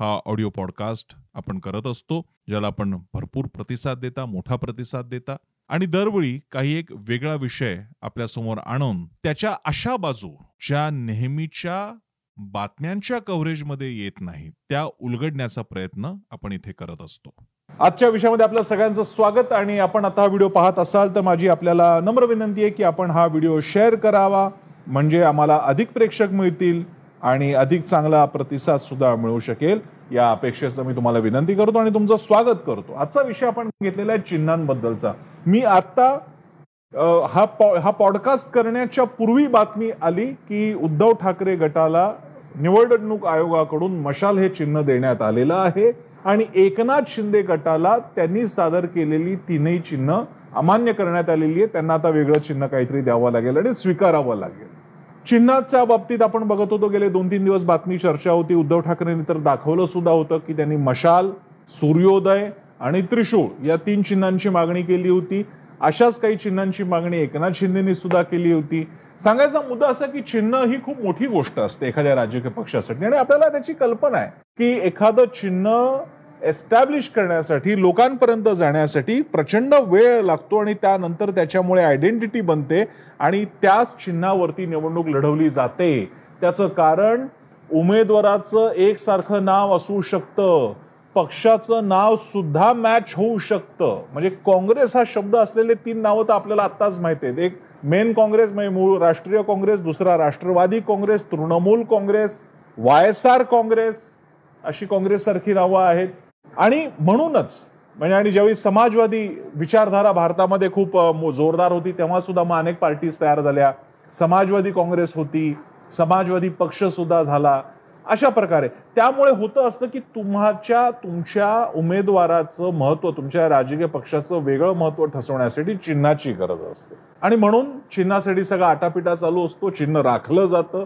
हा audio podcast आपण करत असतो ज्याला आपण भरपूर प्रतिसाद देता मोठा प्रतिसाद देता आणि दरवेळी काही एक वेगळा विषय आपल्यासमोर आणून त्याच्या अशा बाजू ज्या नेहमीच्या बातम्यांच्या कव्हरेजमध्ये येत नाही त्या उलगडण्याचा प्रयत्न आपण इथे करत असतो. आजच्या विषयामध्ये आपलं सगळ्यांचं स्वागत आणि आपण आता हा व्हिडिओ पाहत असाल तर माझी आपल्याला नम्र विनंती आहे की आपण हा व्हिडिओ शेअर करावा म्हणजे आम्हाला अधिक प्रेक्षक मिळतील. आणि अधिक चांगला प्रतिसाद सुद्धा मिळू शकेल. या अपेक्षेचं मी तुम्हाला विनंती करतो आणि तुमचं स्वागत करतो. आजचा विषय आपण घेतलेला आहे चिन्हांबद्दलचा. मी आता हा पॉ हा पॉडकास्ट करण्याच्या पूर्वी बातमी आली की उद्धव ठाकरे गटाला निवडणूक आयोगाकडून मशाल हे चिन्ह देण्यात आलेलं आहे आणि एकनाथ शिंदे गटाला त्यांनी सादर केलेली तीनही चिन्ह अमान्य करण्यात आलेली आहे त्यांना आता वेगळं चिन्ह काहीतरी द्यावं लागेल आणि स्वीकारावं लागेल. चिन्हाच्या बाबतीत आपण बघत होतो गेले दोन तीन दिवस बातमी चर्चा होती. उद्धव ठाकरेंनी तर दाखवलं सुद्धा होतं की त्यांनी मशाल सूर्योदय आणि त्रिशूळ या तीन चिन्हांची मागणी केली होती. अशाच काही चिन्हांची मागणी एकनाथ शिंदेनी सुद्धा केली होती. सांगायचा मुद्दा असा की चिन्ह ही खूप मोठी गोष्ट असते एखाद्या राजकीय पक्षासाठी आणि आपल्याला त्याची कल्पना आहे की एखादं चिन्ह एस्टॅब्लिश करण्यासाठी लोकांपर्यंत जाण्यासाठी प्रचंड वेळ लागतो आणि त्यानंतर त्याच्यामुळे आयडेंटिटी बनते आणि त्याच चिन्हावरती निवडणूक लढवली जाते. त्याचं कारण उमेदवाराचं एकसारखं नाव असू शकतं. पक्षाचं नाव सुद्धा मॅच होऊ शकतं. म्हणजे काँग्रेस हा शब्द असलेले तीन नावं तर आपल्याला आत्ताच माहिती आहेत. एक मेन काँग्रेस म्हणजे मूळ राष्ट्रीय काँग्रेस दुसरा Rashtrawadi Congress Trinamool Congress Y S R Congress अशी काँग्रेस सारखी नावं आहेत. आणि म्हणूनच म्हणजे आणि ज्यावेळी समाजवादी विचारधारा भारतामध्ये खूप जोरदार होती तेव्हा सुद्धा मग अनेक पार्टीज तयार झाल्या. समाजवादी काँग्रेस होती समाजवादी पक्ष सुद्धा झाला अशा प्रकारे. त्यामुळे होतं असतं की तुम्हाच्या तुमच्या उमेदवाराचं महत्त्व तुमच्या राजकीय पक्षाचं वेगळं महत्त्व ठसवण्यासाठी चिन्हाची गरज असते. आणि म्हणून चिन्हासाठी सगळा आटापिटा चालू असतो चिन्ह राखलं जातं.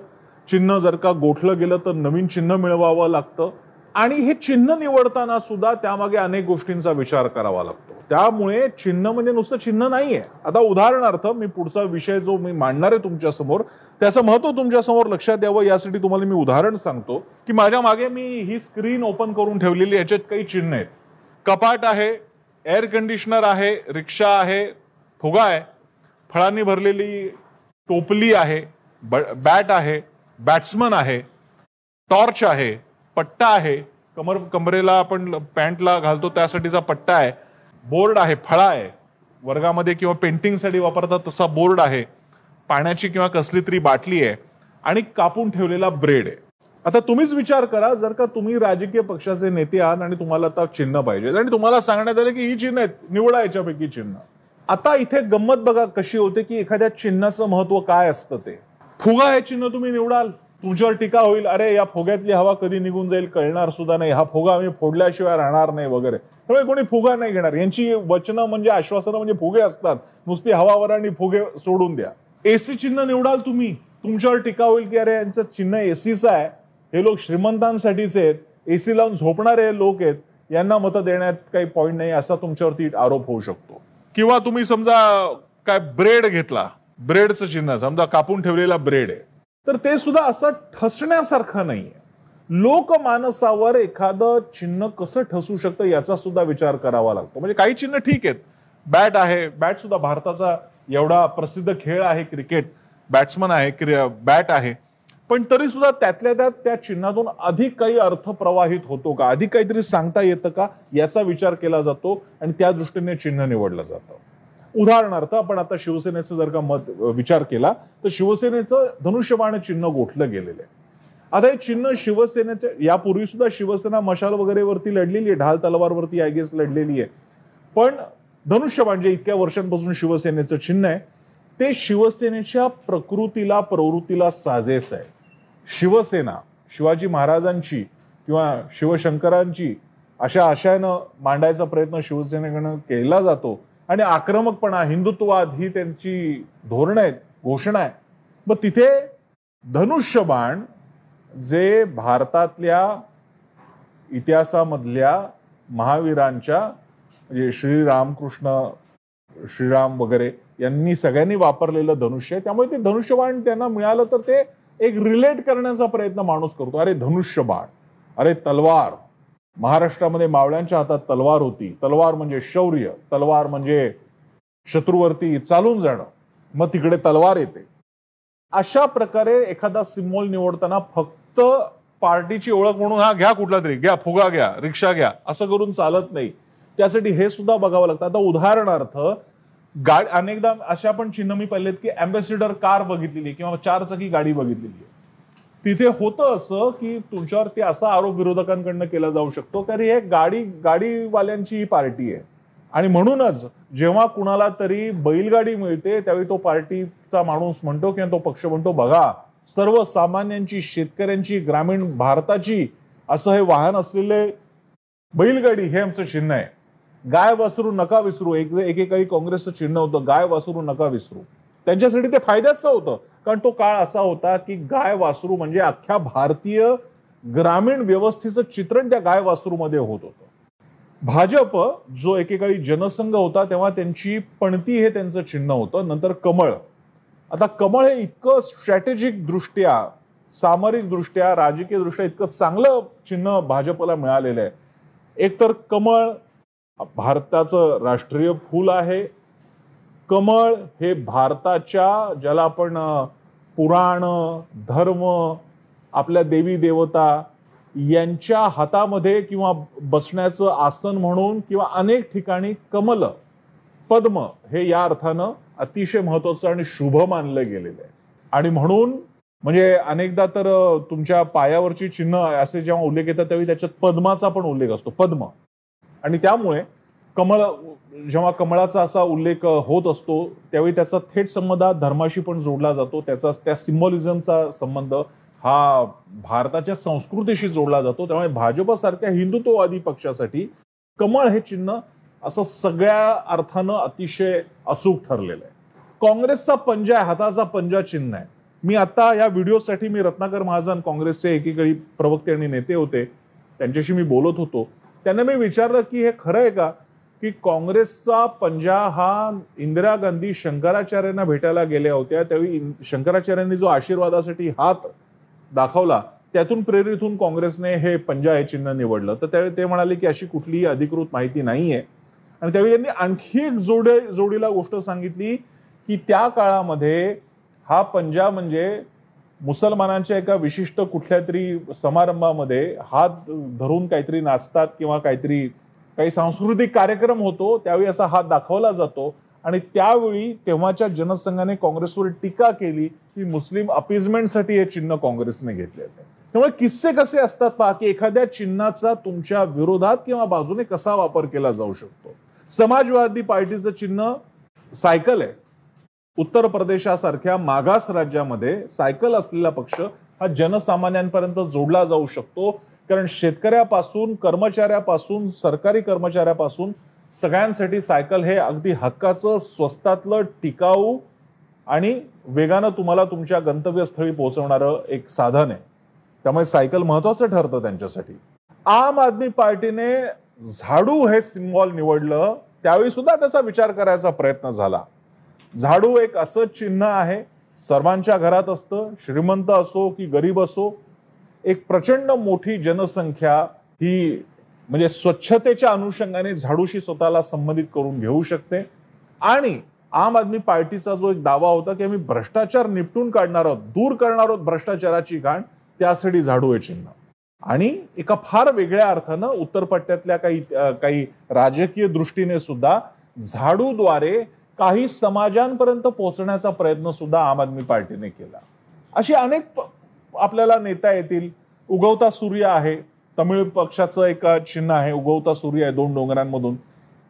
चिन्ह जर का गोठलं गेलं तर नवीन चिन्ह मिळवावं लागतं. आणि हे चिन्ह निवडताना सुद्धा त्यामागे अनेक गोष्टींचा विचार करावा लागतो. त्यामुळे चिन्ह म्हणजे नुसतं चिन्ह नाहीये. आता उदाहरणार्थ मी पुढचा विषय जो मी मांडणार आहे तुमच्यासमोर त्याचं महत्त्व तुमच्यासमोर लक्षात यावं यासाठी तुम्हाला मी उदाहरण सांगतो की माझ्या मागे मी ही स्क्रीन ओपन करून ठेवलेली याच्यात काही चिन्ह आहेत. कपाट आहे एअर कंडिशनर आहे रिक्षा आहे फुगा आहे फळांनी भरलेली टोपली आहे ब- बॅट आहे बॅट्समन आहे टॉर्च आहे पट्टा आहे. कमर कमरेला आपण पॅन्टला घालतो त्यासाठीचा पट्टा आहे. बोर्ड आहे फळा आहे. वर्गामध्ये किंवा पेंटिंगसाठी वापरतात तसा बोर्ड आहे. पाण्याची किंवा कसली तरी बाटली आहे. आणि कापून ठेवलेला ब्रेड आहे. आता तुम्हीच विचार करा जर का तुम्ही राजकीय पक्षाचे नेते आहात आणि तुम्हाला आता चिन्ह पाहिजे आणि तुम्हाला सांगण्यात आलं की ही चिन्ह आहेत निवडा याच्यापैकी चिन्ह. आता इथे गंमत बघा कशी होते की एखाद्या चिन्हाचं महत्त्व काय असतं ते. फुगा हे चिन्ह तुम्ही निवडाल. तुमच्यावर टीका होईल अरे या फोग्यातली हवा कधी निघून जाईल कळणार सुद्धा नाही. हा फुगा आम्ही फोडल्याशिवाय राहणार नाही वगैरे. त्यामुळे कोणी फुगा नाही घेणार. यांची वचनं म्हणजे आश्वासनं म्हणजे फुगे असतात. नुसती हवावर आणि फुगे सोडून द्या. एसी चिन्ह निवडाल तुम्ही. तुमच्यावर टीका होईल की अरे यांचं चिन्ह एसीचं आहे. हे लोक श्रीमंतांसाठीच आहेत. एसी लावून झोपणारे लोक आहेत. यांना मतं देण्यात काही पॉईंट नाही असा तुमच्यावरती आरोप होऊ शकतो. किंवा तुम्ही समजा काय ब्रेड घेतला. ब्रेडचं चिन्ह समजा कापून ठेवलेला ब्रेड आहे. तर ते सुद्धा असं ठसण्यासारखं नाहीये. लोकमानसावर एखादं चिन्ह कसं ठसू शकतं याचा सुद्धा विचार करावा लागतो. म्हणजे काही चिन्ह ठीक आहेत. बॅट आहे. बॅट सुद्धा भारताचा एवढा प्रसिद्ध खेळ आहे क्रिकेट. बॅट्समन आहे बॅट आहे. पण तरी सुद्धा त्यातल्या त्यात त्या चिन्हातून अधिक काही अर्थ प्रवाहित होतो का? अधिक काहीतरी सांगता येतं का? याचा विचार केला जातो आणि त्या दृष्टीने चिन्ह निवडलं जातं. उदाहरणार्थ आपण आता शिवसेनेचं जर का मत विचार केला तर शिवसेनेचं धनुष्यबाण चिन्ह गोठलं गेलेलं आहे. आता हे चिन्ह शिवसेनेच्या यापूर्वी सुद्धा शिवसेना मशाल वगैरे वरती लढलेली आहे ढाल तलवारवरती आय गेस लढलेली आहे. पण धनुष्यबाण जे इतक्या वर्षांपासून शिवसेनेचं चिन्ह आहे ते शिवसेनेच्या प्रकृतीला प्रवृत्तीला साजेस आहे. शिवसेना शिवाजी महाराजांची किंवा शिवशंकरांची अशा आशयानं मांडायचा प्रयत्न शिवसेनेकडनं केला जातो आणि आक्रमकपणा हिंदुत्ववाद ही त्यांची धोरणं आहेत घोषणा आहे मग तिथे धनुष्यबाण जे भारतातल्या इतिहासामधल्या महावीरांच्या म्हणजे श्रीरामकृष्ण श्रीराम वगैरे यांनी सगळ्यांनी वापरलेलं धनुष्य आहे. त्यामुळे ते धनुष्यबाण त्यांना मिळालं तर ते एक रिलेट करण्याचा प्रयत्न माणूस करतो. अरे धनुष्यबाण अरे तलवार महाराष्ट्रामध्ये मावळ्यांच्या हातात तलवार होती. तलवार म्हणजे शौर्य तलवार म्हणजे शत्रूवरती चालून जाणं. मग तिकडे तलवार येते. अशा प्रकारे एखादा सिम्बॉल निवडताना फक्त पार्टीची ओळख म्हणून हा घ्या कुठला तरी घ्या फुगा घ्या रिक्षा घ्या असं करून चालत नाही. त्यासाठी हे सुद्धा बघावं लागतं. आता उदाहरणार्थ गाडी अनेकदा अशा पण चिन्ह मी पाहिलेत की अँबॅसिडर कार बघितलेली किंवा चारचाकी गाडी बघितलेली आहे. तिथे होतं असं की तुमच्यावरती असा आरोप विरोधकांकडनं केला जाऊ शकतो कारण हे गाडी गाडीवाल्यांची ही पार्टी आहे. आणि म्हणूनच जेव्हा कुणाला तरी बैलगाडी मिळते त्यावेळी तो पार्टीचा माणूस म्हणतो किंवा तो पक्ष म्हणतो बघा सर्वसामान्यांची शेतकऱ्यांची ग्रामीण भारताची असं हे वाहन असलेले बैलगाडी हे आमचं चिन्ह आहे. गाय वासरू नका विसरू. एक एकेकाळी काँग्रेसचं चिन्ह होतं गाय वासरू नका विसरू. त्यांच्यासाठी ते फायद्याचं होतं. कारण तो काळ असा होता की गाय वासरू म्हणजे अख्ख्या भारतीय ग्रामीण व्यवस्थेचं चित्रण त्या गाय वासरूमध्ये होत होतं. भाजप जो एकेकाळी जनसंघ होता तेव्हा त्यांची पणती हे त्यांचं चिन्ह होतं. नंतर कमळ. आता कमळ हे इतकं स्ट्रॅटेजिक दृष्ट्या सामरिक दृष्ट्या राजकीय दृष्ट्या इतकं चांगलं चिन्ह भाजपला मिळालेलं आहे. एकतर कमळ भारताचं राष्ट्रीय फूल आहे. कमळ हे भारताच्या ज्याला आपण पुराण धर्म आपल्या देवी देवता यांच्या हातामध्ये किंवा बसण्याचं आसन म्हणून किंवा अनेक ठिकाणी कमल पद्म हे या अर्थानं अतिशय महत्वाचं आणि शुभ मानलं गेलेलं आहे. आणि म्हणून म्हणजे अनेकदा तर तुमच्या पायावरची चिन्ह असे जेव्हा उल्लेख येतात त्यावेळी त्याच्यात पद्माचा पण उल्लेख असतो पद्म. आणि त्यामुळे कमळ जेव्हा कमळाचा असा उल्लेख होत असतो त्यावेळी त्याचा थेट संबंध हा धर्माशी पण जोडला जातो. त्याचा त्या सिम्बॉलिझमचा संबंध हा भारताच्या संस्कृतीशी जोडला जातो. त्यामुळे भाजपसारख्या हिंदुत्ववादी पक्षासाठी कमळ हे चिन्ह असं सगळ्या अर्थानं अतिशय अचूक ठरलेलं आहे. काँग्रेसचा पंजा आहे हाताचा पंजा चिन्ह आहे. मी आता या व्हिडिओसाठी मी रत्नाकर महाजन काँग्रेसचे एकीकडे प्रवक्ते आणि नेते होते. त्यांच्याशी मी बोलत होतो. त्यांना मी विचारलं की हे खरं आहे का? की काँग्रेसचा पंजा हा इंदिरा गांधी शंकराचार्यांना भेटायला गेल्या होत्या. त्यावेळी शंकराचार्यांनी जो आशीर्वादासाठी हात दाखवला त्यातून प्रेरित होऊन काँग्रेसने हे पंजा हे चिन्ह निवडलं. तर त्यावेळी ते म्हणाले की अशी कुठलीही अधिकृत माहिती नाहीये. आणि त्यावेळी त्यांनी आणखी एक जोडे जोडीला गोष्ट सांगितली की त्या काळामध्ये हा पंजा म्हणजे मुसलमानांच्या एका विशिष्ट कुठल्या तरी समारंभामध्ये हात धरून काहीतरी नाचतात किंवा काहीतरी काही सांस्कृतिक कार्यक्रम होतो त्यावेळी असा हात दाखवला जातो आणि त्यावेळी तेव्हाच्या जनसंघाने काँग्रेसवर टीका केली की मुस्लिम अपिजमेंटसाठी हे चिन्ह काँग्रेसने घेतले होते त्यामुळे किस्से कसे असतात पहा की एखाद्या चिन्हाचा तुमच्या विरोधात किंवा बाजूने कसा वापर केला जाऊ शकतो? समाजवादी पार्टीचं चिन्ह सायकल आहे. उत्तर प्रदेशासारख्या मागास राज्यामध्ये सायकल असलेला पक्ष हा जनसामान्यांपर्यंत जोडला जाऊ शकतो. कारण शेतकऱ्यापासून कर्मचाऱ्यापासून सरकारी कर्मचाऱ्यापासून सगळ्यांसाठी सायकल हे अगदी हक्काचं स्वस्तातलं टिकाऊ आणि वेगानं तुम्हाला तुमच्या गंतव्यस्थळी पोहोचवणारं एक साधन आहे. त्यामुळे सायकल महत्वाचं ठरतं त्यांच्यासाठी. आम आदमी पार्टीने झाडू हे सिम्बॉल निवडलं त्यावेळी सुद्धा त्याचा विचार करायचा प्रयत्न झाला. झाडू एक असं चिन्ह आहे सर्वांच्या घरात असतं श्रीमंत असो की गरीब असो एक प्रचंड मोठी जनसंख्या ही म्हणजे स्वच्छतेच्या अनुषंगाने झाडूशी स्वतःला संबंधित करून घेऊ शकते. आणि आम आदमी पार्टीचा जो एक दावा होता की आम्ही भ्रष्टाचार निपटून काढणार आहोत दूर करणार आहोत भ्रष्टाचाराची घाण त्यासाठी झाडू आहे चिन्ह. आणि एका फार वेगळ्या अर्थानं उत्तर पट्ट्यातल्या काही काही राजकीय दृष्टीने सुद्धा झाडूद्वारे काही समाजांपर्यंत पोहोचण्याचा प्रयत्न सुद्धा आम आदमी पार्टीने केला. अशी अनेक आपल्याला नेता येतील. उगवता सूर्य आहे. तमिळ पक्षाचं एक चिन्ह आहे. उगवता सूर्य आहे दोन डोंगरांमधून.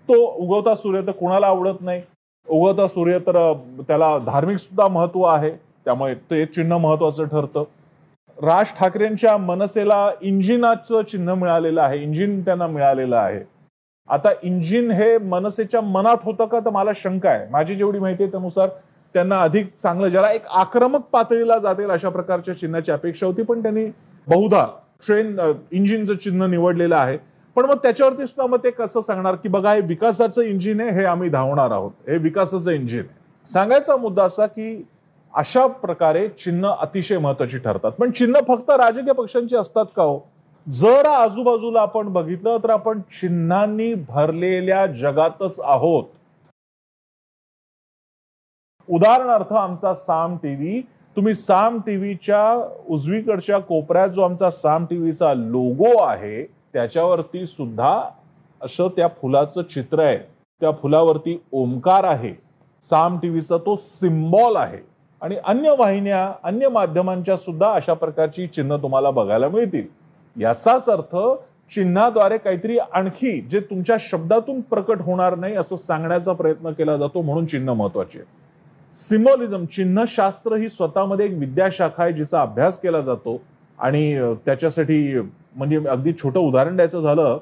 तो उगवता सूर्य तर कुणाला आवडत नाही. उगवता सूर्य तर त्याला धार्मिक सुद्धा महत्त्व आहे. त्यामुळे ते चिन्ह महत्वाचं ठरतं. राज ठाकरेंच्या मनसेला इंजिनाचं चिन्ह मिळालेलं आहे. इंजिन त्यांना मिळालेलं आहे. आता इंजिन हे मनसेच्या मनात होतं का? तर मला शंका आहे. माझी जेवढी माहिती आहे त्यानुसार त्यांना अधिक चांगलं ज्याला एक आक्रमक पातळीला जातील अशा प्रकारच्या चिन्हाची अपेक्षा होती पण त्यांनी बहुधा ट्रेन इंजिनचं चिन्ह निवडलेलं आहे. पण मग त्याच्यावरती सुद्धा मग ते कसं सांगणार की बघा हे विकासाचं इंजिन आहे हे आम्ही धावणार आहोत. हे विकासाचं इंजिन आहे. सांगायचा मुद्दा असा की अशा प्रकारे चिन्ह अतिशय महत्वाची ठरतात. पण चिन्ह फक्त राजकीय पक्षांची असतात का हो? जर आजूबाजूला आपण बघितलं तर आपण चिन्हांनी भरलेल्या जगातच आहोत. उदाहरणार्थ आमचा साम टीव्ही तुम्ही साम टीव्हीच्या उजवीकडच्या कोपऱ्यात जो आमचा साम टीव्हीचा लोगो आहे त्याच्यावरती सुद्धा असं त्या फुलाचं चित्र आहे. त्या फुलावरती ओमकार आहे. साम टीव्हीचा तो सिम्बॉल आहे. आणि अन्य वाहिन्या अन्य माध्यमांच्या सुद्धा अशा प्रकारची चिन्ह तुम्हाला बघायला मिळतील. याचाच अर्थ चिन्हाद्वारे काहीतरी आणखी जे तुमच्या शब्दातून प्रकट होणार नाही असं सांगण्याचा प्रयत्न केला जातो म्हणून चिन्ह महत्त्वाचे आहे. सिम्बॉलिझम चिन्हशास्त्र ही स्वतःमध्ये एक विद्याशाखा आहे जिचा अभ्यास केला जातो. आणि त्याच्यासाठी म्हणजे अगदी छोटं उदाहरण द्यायचं झालं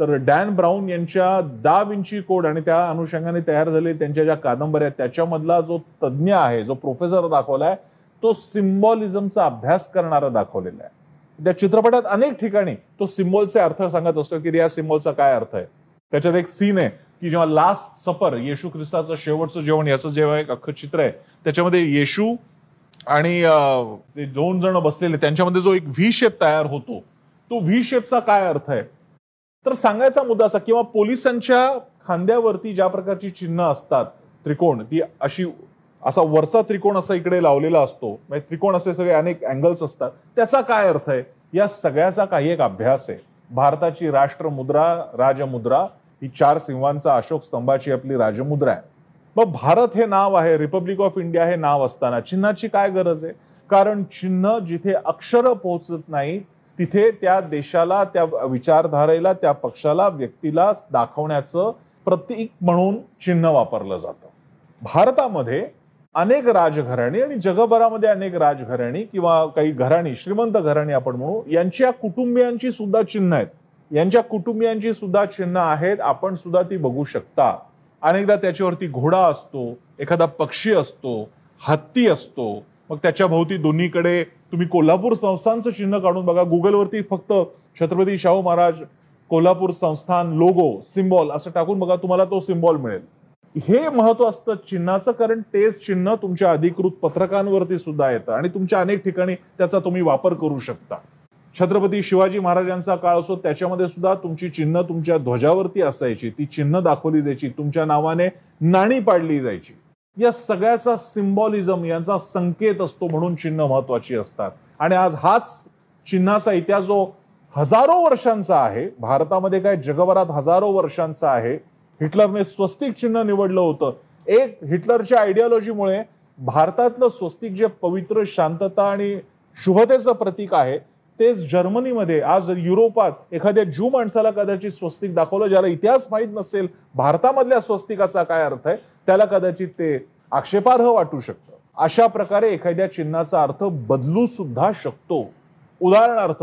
तर डॅन ब्राऊन यांच्या दा विंची कोड आणि त्या अनुषंगाने तयार झाले त्यांच्या ज्या कादंबऱ्या त्याच्यामधला जो तज्ज्ञ आहे जो प्रोफेसर दाखवलाय तो सिम्बॉलिझमचा अभ्यास करणारा दाखवलेला आहे. त्या चित्रपटात अनेक ठिकाणी तो सिम्बॉलचे अर्थ सांगत असतो की या सिम्बॉलचा काय अर्थ आहे? त्याच्यात एक सीन आहे. की जेव्हा लास्ट सपर येशू ख्रिस्ताचं शेवटचं जेवण याचं जेव्हा एक अख्खं चित्र आहे त्याच्यामध्ये येशू आणि ते दोन जण बसलेले त्यांच्यामध्ये जो एक व्ही शेप तयार होतो तो व्ही शेपचा काय अर्थ आहे? तर सांगायचा मुद्दा असा किंवा पोलिसांच्या खांद्यावरती ज्या प्रकारची चिन्ह असतात त्रिकोण ती अशी असा वरचा त्रिकोण असा इकडे लावलेला असतो म्हणजे त्रिकोण असे सगळे अनेक अँगल्स असतात त्याचा काय अर्थ आहे? या सगळ्याचा काही एक अभ्यास आहे. भारताची राष्ट्रमुद्रा राजमुद्रा ही चार सिंहांचा अशोक स्तंभाची आपली राजमुद्रा आहे. मग भारत हे नाव आहे रिपब्लिक ऑफ इंडिया हे नाव असताना चिन्हाची काय गरज आहे? कारण चिन्ह जिथे अक्षर पोहोचत नाही तिथे त्या देशाला त्या विचारधारेला त्या पक्षाला व्यक्तीला दाखवण्याचं प्रतीक म्हणून चिन्ह वापरलं जातं. भारतामध्ये अनेक राजघराणी आणि जगभरामध्ये अनेक राजघराणी किंवा काही घराणी श्रीमंत घराणी आपण म्हणू यांच्या कुटुंबियांची सुद्धा चिन्ह आहेत. यांच्या कुटुंबियांची सुद्धा चिन्ह आहेत. आपण सुद्धा ती बघू शकता. अनेकदा त्याच्यावरती घोडा असतो एखादा पक्षी असतो हत्ती असतो. मग त्याच्या भोवती दोन्हीकडे तुम्ही कोल्हापूर संस्थानचं चिन्ह काढून बघा. गुगलवरती फक्त छत्रपती शाहू महाराज कोल्हापूर संस्थान लोगो सिम्बॉल असं टाकून बघा तुम्हाला तो सिम्बॉल मिळेल. हे महत्त्व असतं चिन्हाचं कारण तेच चिन्ह तुमच्या अधिकृत पत्रकांवरती सुद्धा येतं आणि तुमच्या अनेक ठिकाणी त्याचा तुम्ही वापर करू शकता. छत्रपती शिवाजी महाराजांचा काळ असो त्याच्यामध्ये सुद्धा तुमची चिन्ह तुमच्या ध्वजावरती असायची. ती चिन्ह दाखवली जायची. तुमच्या नावाने नाणी पाडली जायची. या सगळ्याचा सिम्बॉलिझम यांचा संकेत असतो म्हणून चिन्ह महत्वाची असतात. आणि आज हाच चिन्हाचा इतिहास जो हजारो वर्षांचा आहे भारतामध्ये काय जगभरात हजारो वर्षांचा आहे हिटलरने स्वस्तिक चिन्ह निवडलं होतं. एक हिटलरच्या आयडिओलॉजीमुळे भारतातलं स्वस्तिक जे पवित्र शांतता आणि शुभतेचं प्रतीक आहे तेच जर्मनीमध्ये आज युरोपात एखाद्या ज्यू माणसाला कदाचित स्वस्तिक दाखवलं ज्याला इतिहास माहीत नसेल भारतामधल्या स्वस्तिकाचा काय अर्थ आहे त्याला कदाचित ते आक्षेपार्ह वाटू शकतं. अशा प्रकारे एखाद्या चिन्हाचा अर्थ बदलू सुद्धा शकतो. उदाहरणार्थ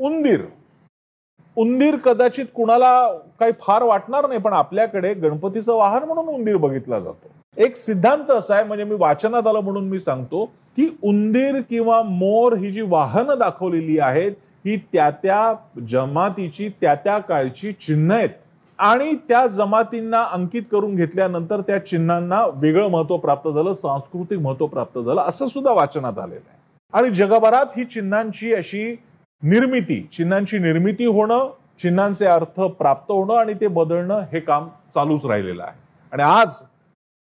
उंदीर. उंदीर कदाचित कुणाला काही फार वाटणार नाही पण आपल्याकडे गणपतीचं वाहन म्हणून उंदीर बघितला जातो. एक सिद्धांत असा आहे म्हणजे मी वाचनात आलं म्हणून मी सांगतो की उंदीर किंवा मोर ही जी वाहनं दाखवलेली आहेत ही त्या त्या जमातीची त्या त्या काळची चिन्ह आहेत. आणि त्या जमातींना अंकित करून घेतल्यानंतर त्या चिन्हांना वेगळं महत्त्व प्राप्त झालं सांस्कृतिक महत्त्व प्राप्त झालं असं सुद्धा वाचनात आलेलं आहे. आणि जगभरात ही चिन्हांची अशी निर्मिती चिन्हांची निर्मिती होणं चिन्हांचे अर्थ प्राप्त होणं आणि ते बदलणं हे काम चालूच राहिलेलं आहे. आणि आज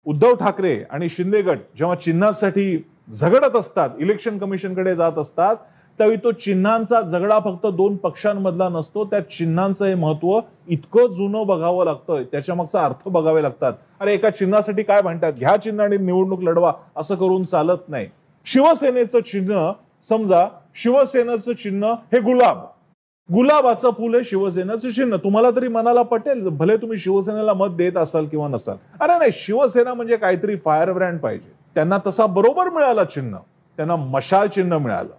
उद्धव ठाकरे आणि शिंदे गट जेव्हा चिन्हासाठी झगडत असतात इलेक्शन कमिशनकडे जात असतात त्यावेळी तो चिन्हांचा झगडा फक्त दोन पक्षांमधला नसतो. त्या चिन्हांचं हे महत्त्व इतकं जुनं बघावं लागतं त्याच्या मागचा अर्थ बघावे लागतात. अरे एका चिन्हासाठी काय म्हणतात? घ्या चिन्ह आणि निवडणूक लढवा असं करून चालत नाही. शिवसेनेचं चिन्ह समजा शिवसेनेचं चिन्ह हे गुलाब. गुलाबाचं फुल हे शिवसेनेचं चिन्ह. तुम्हाला तरी मनाला पटेल भले तुम्ही शिवसेनेला मत देत असाल किंवा नसाल. अरे नाही शिवसेना म्हणजे काहीतरी फायर ब्रँड पाहिजे. त्यांना तसा बरोबर मिळाला चिन्ह. त्यांना मशाल चिन्ह मिळालं.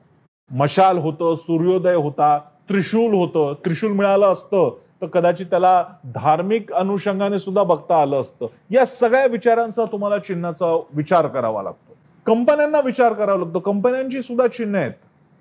मशाल होतं सूर्योदय होता त्रिशूल होतं. त्रिशूल मिळालं असतं तर कदाचित त्याला धार्मिक अनुषंगाने सुद्धा बघता आलं असतं. या सगळ्या विचारांचा तुम्हाला चिन्हाचा विचार करावा लागतो. कंपन्यांना विचार करावा लागतो. कंपन्यांची सुद्धा चिन्ह आहेत.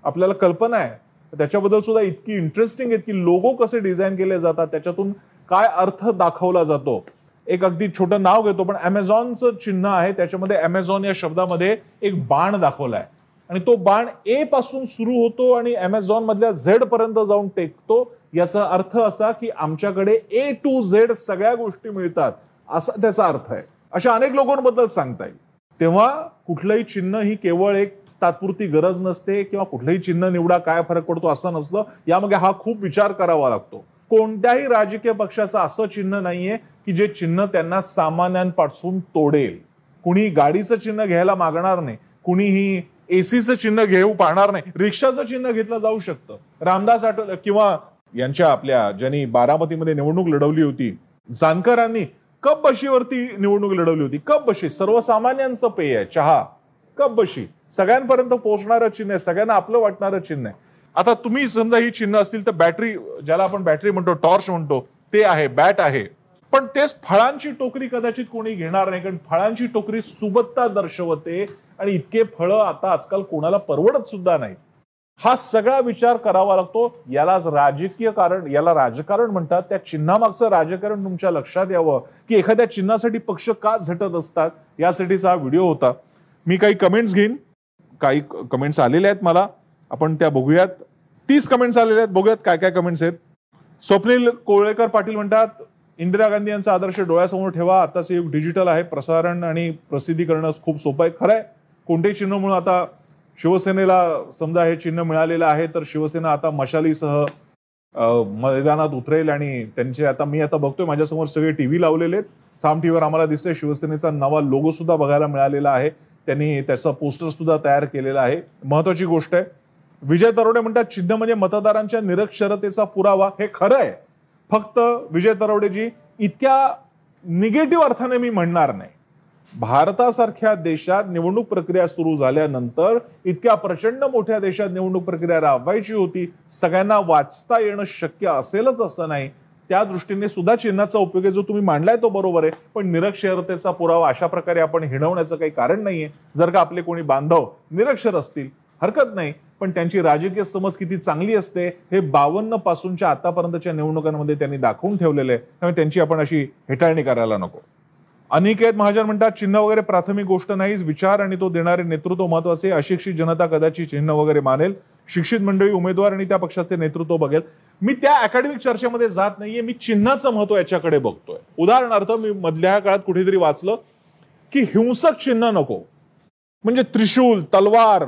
आपल्याला कल्पना आहे. त्याच्याबद्दल सुद्धा इतकी इंटरेस्टिंग आहेत की लोगो कसे डिझाईन केले जातात त्याच्यातून काय अर्थ दाखवला जातो. एक अगदी छोटं नाव घेतो पण अमेझॉनचं चिन्ह आहे त्याच्यामध्ये अमेझॉन या शब्दामध्ये एक बाण दाखवलाय. आणि तो बाण ए पासून सुरू होतो आणि अमेझॉन मधल्या झेड पर्यंत जाऊन टेकतो. याचा अर्थ असा की आमच्याकडे ए टू झेड सगळ्या गोष्टी मिळतात असा त्याचा अर्थ आहे. अशा अनेक लोकांबद्दल सांगता येईल. तेव्हा कुठलंही चिन्ह ही केवळ एक तात्पुरती गरज नसते किंवा कुठलंही चिन्ह निवडा काय फरक पडतो असं नसलं यामागे हा खूप विचार करावा लागतो. कोणत्याही राजकीय पक्षाचं असं चिन्ह नाहीये की जे चिन्ह त्यांना सामान्यांपासून तोडेल. कुणी गाडीचं चिन्ह घ्यायला मागणार नाही कुणीही एसीचं चिन्ह घेऊ पाहणार नाही रिक्षाचं चिन्ह घेतलं जाऊ शकतं. रामदास आठवले किंवा यांच्या आपल्या ज्यांनी बारामतीमध्ये निवडणूक लढवली होती जानकरांनी कप बशीवरती निवडणूक लढवली होती. कप बशी सर्वसामान्यांचं पेय आहे चहा कप बशी सगळ्यांपर्यंत पोहोचणारं चिन्ह आहे सगळ्यांना आपलं वाटणारं चिन्ह आहे. आता तुम्ही समजा ही चिन्ह असतील तर बॅटरी ज्याला आपण बॅटरी म्हणतो टॉर्च म्हणतो ते आहे बॅट आहे. पण तेच फळांची टोकरी कदाचित कोणी घेणार नाही कारण फळांची टोकरी सुबत्ता दर्शवते आणि इतके फळं आता आजकाल कोणाला परवडत सुद्धा नाही. हा सगळा विचार करावा लागतो. याला राजकीय कारण याला राजकारण म्हणतात. त्या चिन्हामागचं राजकारण तुमच्या लक्षात यावं की एखाद्या चिन्हासाठी पक्ष का झटत असतात यासाठीचा हा व्हिडिओ होता. मी काही कमेंट्स घेईन. काही कमेंट्स आलेल्या आहेत मला. आपण त्या बघूयात. तीस कमेंट्स आलेल्या आहेत. बघूयात काय काय कमेंट्स आहेत. स्वप्नील कोळेकर पाटील म्हणतात इंदिरा गांधी यांचा आदर्श डोळ्यासमोर ठेवा. आताच युग डिजिटल आहे. प्रसारण आणि प्रसिद्धी करणं खूप सोपं आहे. खरंय. कोणतेही चिन्ह म्हणून आता शिवसेनेला समजा हे चिन्ह मिळालेलं आहे तर शिवसेना आता मशालीसह मैदानात उतरेल आणि त्यांचे आता मी आता बघतोय माझ्यासमोर सगळे टीव्ही लावलेले आहेत. साम टीव्हीवर आम्हाला दिसतंय शिवसेनेचा नवा लोगो सुद्धा बघायला मिळालेला आहे. त्यांनी त्याचा पोस्टर सुद्धा तयार केलेला आहे. महत्वाची गोष्ट आहे विजय तरोडे म्हणतात चिन्ह म्हणजे मतदारांच्या निरक्षरतेचा पुरावा. हे खरं आहे. फक्त विजय तरोडेजी इतक्या निगेटिव्ह अर्थाने मी म्हणणार नाही. भारतासारख्या देशात निवडणूक प्रक्रिया सुरू झाल्यानंतर इतक्या प्रचंड मोठ्या देशात निवडणूक प्रक्रिया राबवायची होती. सगळ्यांना वाचता येणं शक्य असेलच असं नाही. त्या दृष्टीने सुद्धा चिन्हाचा उपयोग जो तुम्ही मांडलाय तो बरोबर आहे. पण निरक्षरतेचा पुरावा अशा प्रकारे आपण हिणवण्याचं काही कारण नाहीये. जर का आपले कोणी बांधव निरक्षर असतील हरकत नाही. पण त्यांची राजकीय समज किती चांगली असते हे बावन्न पासूनच्या आतापर्यंतच्या निवडणुकांमध्ये त्यांनी दाखवून ठेवलेले आहे. त्यामुळे त्यांची आपण अशी हेटाळणी करायला नको. अनिकेत महाजन म्हणतात चिन्ह वगैरे प्राथमिक गोष्ट नाहीच. विचार आणि तो देणारे नेतृत्व महत्त्वाचे अशिक्षित जनता कदाचित चिन्ह वगैरे मानेल. शिक्षित मंडळी उमेदवार आणि त्या पक्षाचे नेतृत्व बघेल. मी त्या अकॅडमिक चर्चेमध्ये जात नाहीये मी चिन्हाचं महत्त्व याच्याकडे बघतोय. उदाहरणार्थ मी मधल्या काळात कुठेतरी वाचलं की हिंसक चिन्ह नको. म्हणजे त्रिशूल तलवार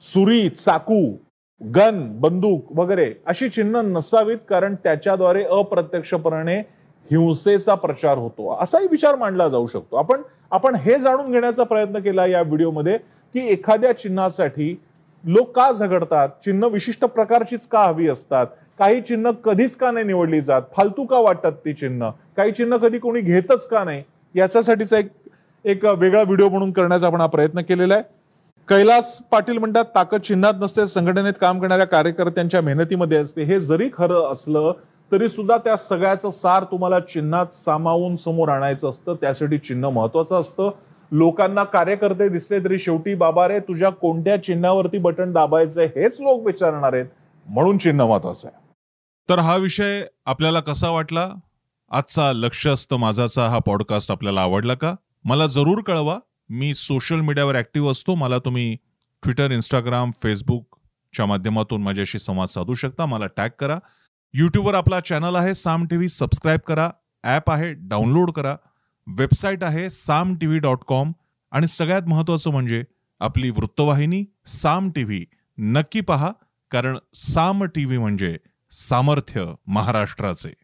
सुरी चाकू गन बंदूक वगैरे अशी चिन्ह नसावीत कारण त्याच्याद्वारे अप्रत्यक्षपणे हिंसेचा प्रचार होतो. असाही विचार मांडला जाऊ शकतो. आपण आपण हे जाणून घेण्याचा प्रयत्न केला या व्हिडिओमध्ये की एखाद्या चिन्हासाठी लोक का झगडतात? चिन्ह विशिष्ट प्रकारचीच का हवी असतात? काही चिन्ह कधीच का नाही निवडली जात? फालतू का वाटतात ती चिन्ह? काही चिन्ह कधी कोणी घेतच का नाही? याच्यासाठीचा एक एक वेगळा व्हिडिओ म्हणून करण्याचा आपण हा प्रयत्न केलेला आहे. कैलास पाटील म्हणतात ताकद चिन्हात नसते संघटनेत काम करणाऱ्या कार्यकर्त्यांच्या मेहनतीमध्ये असते. हे जरी खरं असलं तरी सुद्धा त्या सगळ्याचं सार तुम्हाला चिन्हात सामावून समोर आणायचं असतं. त्यासाठी चिन्ह महत्वाचं असतं. लोकांना कार्यकर्ते दिसले तरी शेवटी बाबा रे तुझ्या कोणत्या चिन्हावरती बटन दाबायचं हेच लोक विचारणार आहेत. म्हणून चिन्ह महत्वाचं आहे. तर हा विषय आपल्याला कसा वाटला? आजचा लक्ष असतं माझाचा हा पॉडकास्ट आपल्याला आवडला का? मला जरूर कळवा. मी सोशल मीडियावर ऍक्टिव्ह असतो. मला तुम्ही ट्विटर इंस्टाग्राम फेसबुकच्या माध्यमातून माझ्याशी संवाद साधू शकता. मला टॅग करा. यूट्यूबवर आपला चॅनल आहे साम टी व्ही सबस्क्राईब करा. ॲप आहे डाउनलोड करा. वेबसाईट आहे Saam T V dot com आणि सगळ्यात महत्त्वाचं म्हणजे आपली वृत्तवाहिनी साम टी व्ही नक्की पहा कारण साम टी व्ही म्हणजे सामर्थ्य महाराष्ट्राचे.